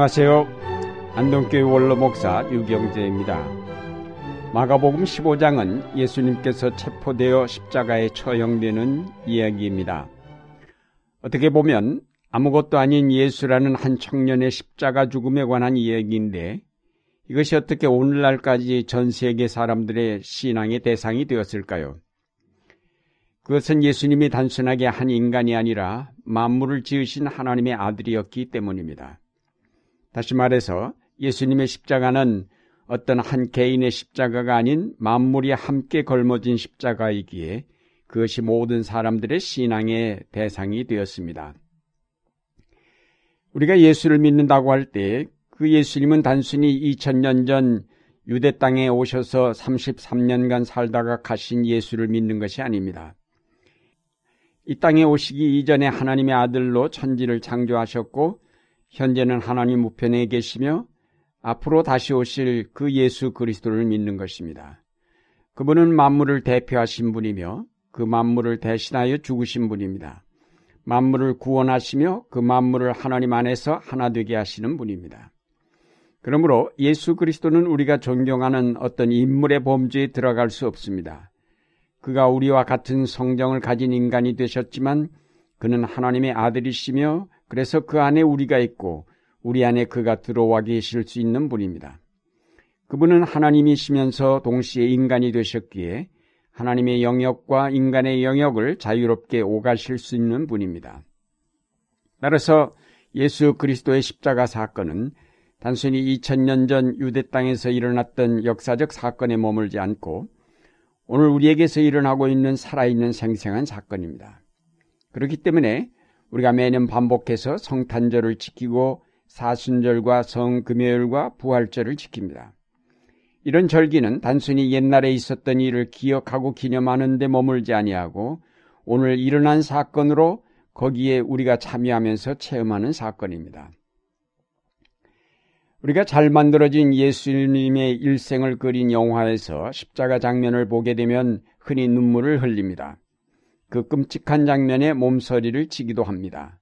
안녕하세요. 안동교회 원로 목사 유경재입니다. 마가복음 15장은 예수님께서 체포되어 십자가에 처형되는 이야기입니다. 어떻게 보면 아무것도 아닌 예수라는 한 청년의 십자가 죽음에 관한 이야기인데 이것이 어떻게 오늘날까지 전 세계 사람들의 신앙의 대상이 되었을까요? 그것은 예수님이 단순하게 한 인간이 아니라 만물을 지으신 하나님의 아들이었기 때문입니다. 다시 말해서 예수님의 십자가는 어떤 한 개인의 십자가가 아닌 만물이 함께 걸머진 십자가이기에 그것이 모든 사람들의 신앙의 대상이 되었습니다. 우리가 예수를 믿는다고 할 때 그 예수님은 단순히 2000년 전 유대 땅에 오셔서 33년간 살다가 가신 예수를 믿는 것이 아닙니다. 이 땅에 오시기 이전에 하나님의 아들로 천지를 창조하셨고 현재는 하나님 우편에 계시며 앞으로 다시 오실 그 예수 그리스도를 믿는 것입니다. 그분은 만물을 대표하신 분이며 그 만물을 대신하여 죽으신 분입니다. 만물을 구원하시며 그 만물을 하나님 안에서 하나 되게 하시는 분입니다. 그러므로 예수 그리스도는 우리가 존경하는 어떤 인물의 범주에 들어갈 수 없습니다. 그가 우리와 같은 성정을 가진 인간이 되셨지만 그는 하나님의 아들이시며 그래서 그 안에 우리가 있고 우리 안에 그가 들어와 계실 수 있는 분입니다. 그분은 하나님이시면서 동시에 인간이 되셨기에 하나님의 영역과 인간의 영역을 자유롭게 오가실 수 있는 분입니다. 따라서 예수 그리스도의 십자가 사건은 단순히 2000년 전 유대 땅에서 일어났던 역사적 사건에 머물지 않고 오늘 우리에게서 일어나고 있는 살아있는 생생한 사건입니다. 그렇기 때문에 우리가 매년 반복해서 성탄절을 지키고 사순절과 성금요일과 부활절을 지킵니다. 이런 절기는 단순히 옛날에 있었던 일을 기억하고 기념하는 데 머물지 아니하고 오늘 일어난 사건으로 거기에 우리가 참여하면서 체험하는 사건입니다. 우리가 잘 만들어진 예수님의 일생을 그린 영화에서 십자가 장면을 보게 되면 흔히 눈물을 흘립니다. 그 끔찍한 장면에 몸서리를 치기도 합니다.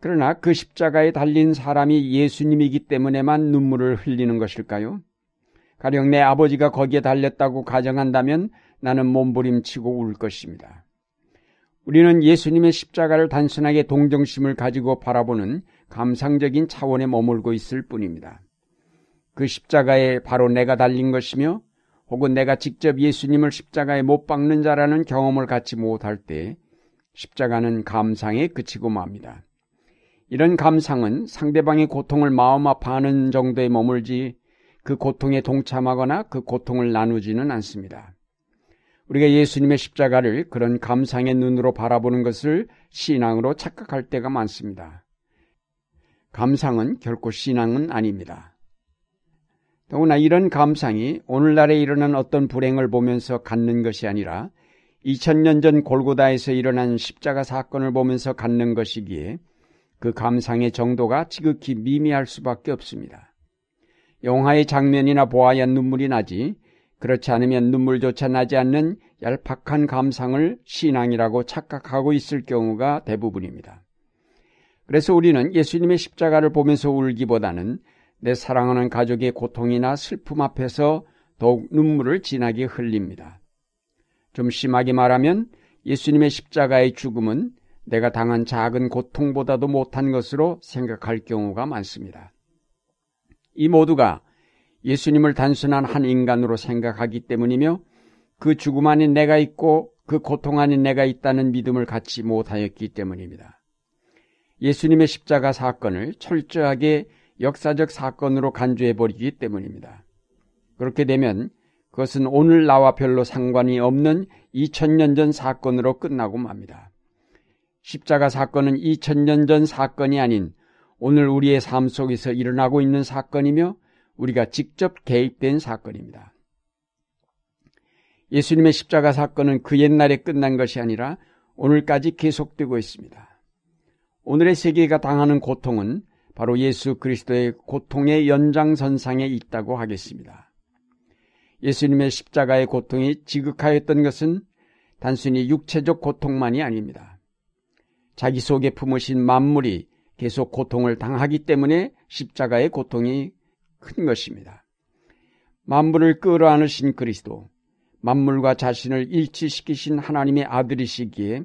그러나 그 십자가에 달린 사람이 예수님이기 때문에만 눈물을 흘리는 것일까요? 가령 내 아버지가 거기에 달렸다고 가정한다면 나는 몸부림치고 울 것입니다. 우리는 예수님의 십자가를 단순하게 동정심을 가지고 바라보는 감상적인 차원에 머물고 있을 뿐입니다. 그 십자가에 바로 내가 달린 것이며 혹은 내가 직접 예수님을 십자가에 못 박는 자라는 경험을 갖지 못할 때 십자가는 감상에 그치고 맙니다. 이런 감상은 상대방의 고통을 마음 아파하는 정도에 머물지 그 고통에 동참하거나 그 고통을 나누지는 않습니다. 우리가 예수님의 십자가를 그런 감상의 눈으로 바라보는 것을 신앙으로 착각할 때가 많습니다. 감상은 결코 신앙은 아닙니다. 더구나 이런 감상이 오늘날에 일어난 어떤 불행을 보면서 갖는 것이 아니라 2000년 전 골고다에서 일어난 십자가 사건을 보면서 갖는 것이기에 그 감상의 정도가 지극히 미미할 수밖에 없습니다. 영화의 장면이나 보아야 눈물이 나지 그렇지 않으면 눈물조차 나지 않는 얄팍한 감상을 신앙이라고 착각하고 있을 경우가 대부분입니다. 그래서 우리는 예수님의 십자가를 보면서 울기보다는 내 사랑하는 가족의 고통이나 슬픔 앞에서 더욱 눈물을 진하게 흘립니다. 좀 심하게 말하면 예수님의 십자가의 죽음은 내가 당한 작은 고통보다도 못한 것으로 생각할 경우가 많습니다. 이 모두가 예수님을 단순한 한 인간으로 생각하기 때문이며 그 죽음 안에 내가 있고 그 고통 안에 내가 있다는 믿음을 갖지 못하였기 때문입니다. 예수님의 십자가 사건을 철저하게 역사적 사건으로 간주해버리기 때문입니다. 그렇게 되면 그것은 오늘 나와 별로 상관이 없는 2000년 전 사건으로 끝나고 맙니다. 십자가 사건은 2000년 전 사건이 아닌 오늘 우리의 삶 속에서 일어나고 있는 사건이며 우리가 직접 개입된 사건입니다. 예수님의 십자가 사건은 그 옛날에 끝난 것이 아니라 오늘까지 계속되고 있습니다. 오늘의 세계가 당하는 고통은 바로 예수 그리스도의 고통의 연장선상에 있다고 하겠습니다. 예수님의 십자가의 고통이 지극하였던 것은 단순히 육체적 고통만이 아닙니다. 자기 속에 품으신 만물이 계속 고통을 당하기 때문에 십자가의 고통이 큰 것입니다. 만물을 끌어안으신 그리스도, 만물과 자신을 일치시키신 하나님의 아들이시기에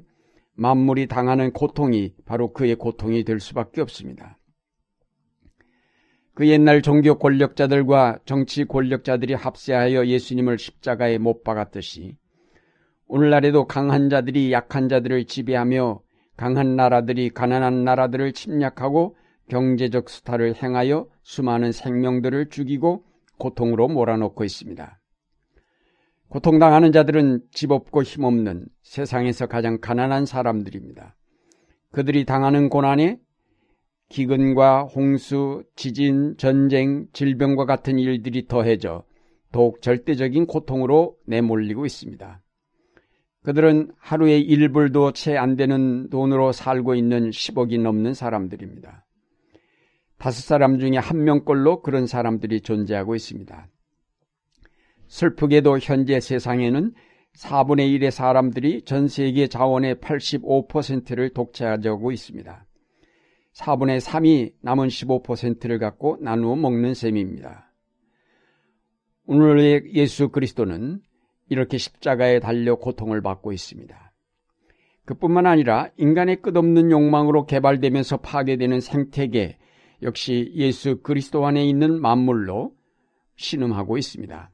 만물이 당하는 고통이 바로 그의 고통이 될 수밖에 없습니다. 그 옛날 종교 권력자들과 정치 권력자들이 합세하여 예수님을 십자가에 못 박았듯이 오늘날에도 강한 자들이 약한 자들을 지배하며 강한 나라들이 가난한 나라들을 침략하고 경제적 수탈을 행하여 수많은 생명들을 죽이고 고통으로 몰아넣고 있습니다. 고통당하는 자들은 집 없고 힘없는 세상에서 가장 가난한 사람들입니다. 그들이 당하는 고난에 기근과 홍수, 지진, 전쟁, 질병과 같은 일들이 더해져 더욱 절대적인 고통으로 내몰리고 있습니다. 그들은 하루에 1불도 채 안 되는 돈으로 살고 있는 10억이 넘는 사람들입니다. 다섯 사람 중에 한 명꼴로 그런 사람들이 존재하고 있습니다. 슬프게도 현재 세상에는 4분의 1의 사람들이 전 세계 자원의 85%를 독차지하고 있습니다. 4분의 3이 남은 15%를 갖고 나누어 먹는 셈입니다. 오늘의 예수 그리스도는 이렇게 십자가에 달려 고통을 받고 있습니다. 그뿐만 아니라 인간의 끝없는 욕망으로 개발되면서 파괴되는 생태계 역시 예수 그리스도 안에 있는 만물로 신음하고 있습니다.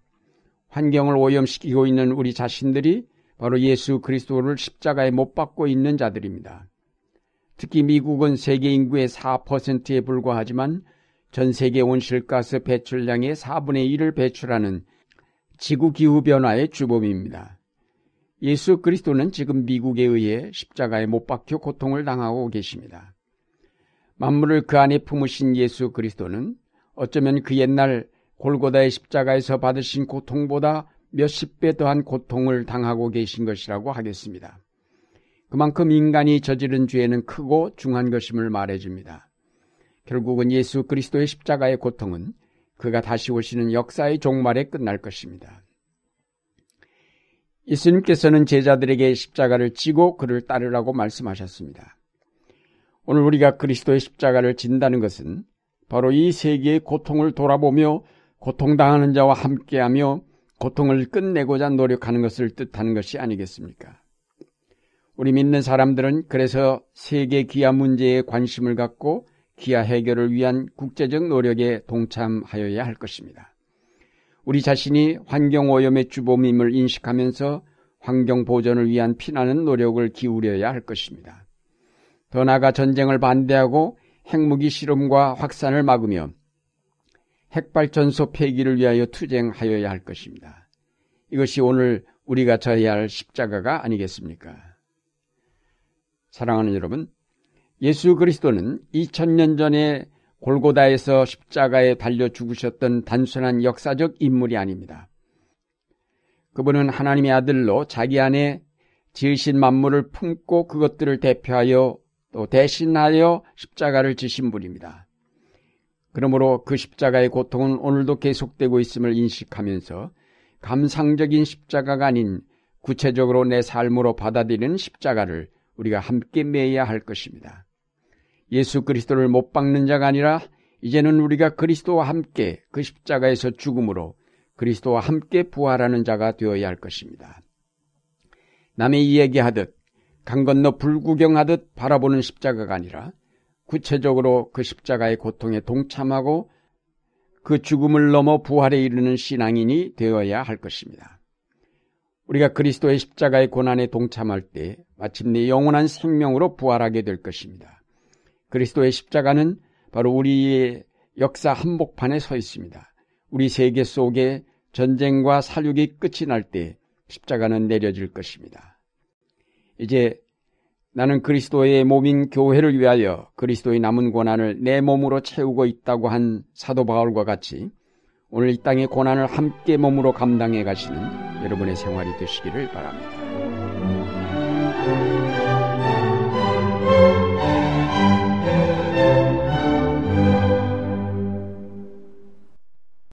환경을 오염시키고 있는 우리 자신들이 바로 예수 그리스도를 십자가에 못 박고 있는 자들입니다. 특히 미국은 세계 인구의 4%에 불과하지만 전 세계 온실가스 배출량의 4분의 1을 배출하는 지구 기후 변화의 주범입니다. 예수 그리스도는 지금 미국에 의해 십자가에 못 박혀 고통을 당하고 계십니다. 만물을 그 안에 품으신 예수 그리스도는 어쩌면 그 옛날 골고다의 십자가에서 받으신 고통보다 몇십 배 더한 고통을 당하고 계신 것이라고 하겠습니다. 그만큼 인간이 저지른 죄는 크고 중한 것임을 말해줍니다. 결국은 예수 그리스도의 십자가의 고통은 그가 다시 오시는 역사의 종말에 끝날 것입니다. 예수님께서는 제자들에게 십자가를 지고 그를 따르라고 말씀하셨습니다. 오늘 우리가 그리스도의 십자가를 진다는 것은 바로 이 세계의 고통을 돌아보며 고통당하는 자와 함께하며 고통을 끝내고자 노력하는 것을 뜻하는 것이 아니겠습니까? 우리 믿는 사람들은 그래서 세계 기아 문제에 관심을 갖고 기아 해결을 위한 국제적 노력에 동참하여야 할 것입니다. 우리 자신이 환경 오염의 주범임을 인식하면서 환경 보존을 위한 피나는 노력을 기울여야 할 것입니다. 더 나아가 전쟁을 반대하고 핵무기 실험과 확산을 막으며 핵발전소 폐기를 위하여 투쟁하여야 할 것입니다. 이것이 오늘 우리가 져야 할 십자가가 아니겠습니까? 사랑하는 여러분, 예수 그리스도는 2000년 전에 골고다에서 십자가에 달려 죽으셨던 단순한 역사적 인물이 아닙니다. 그분은 하나님의 아들로 자기 안에 지으신 만물을 품고 그것들을 대표하여 또 대신하여 십자가를 지신 분입니다. 그러므로 그 십자가의 고통은 오늘도 계속되고 있음을 인식하면서 감상적인 십자가가 아닌 구체적으로 내 삶으로 받아들이는 십자가를 우리가 함께 매야 할 것입니다. 예수 그리스도를 못 박는 자가 아니라 이제는 우리가 그리스도와 함께 그 십자가에서 죽음으로 그리스도와 함께 부활하는 자가 되어야 할 것입니다. 남의 이야기하듯 강 건너 불구경하듯 바라보는 십자가가 아니라 구체적으로 그 십자가의 고통에 동참하고 그 죽음을 넘어 부활에 이르는 신앙인이 되어야 할 것입니다. 우리가 그리스도의 십자가의 고난에 동참할 때 마침내 영원한 생명으로 부활하게 될 것입니다. 그리스도의 십자가는 바로 우리의 역사 한복판에 서 있습니다. 우리 세계 속에 전쟁과 살육이 끝이 날 때 십자가는 내려질 것입니다. 이제 나는 그리스도의 몸인 교회를 위하여 그리스도의 남은 고난을 내 몸으로 채우고 있다고 한 사도 바울과 같이 오늘 이 땅의 고난을 함께 몸으로 감당해 가시는 여러분의 생활이 되시기를 바랍니다. Música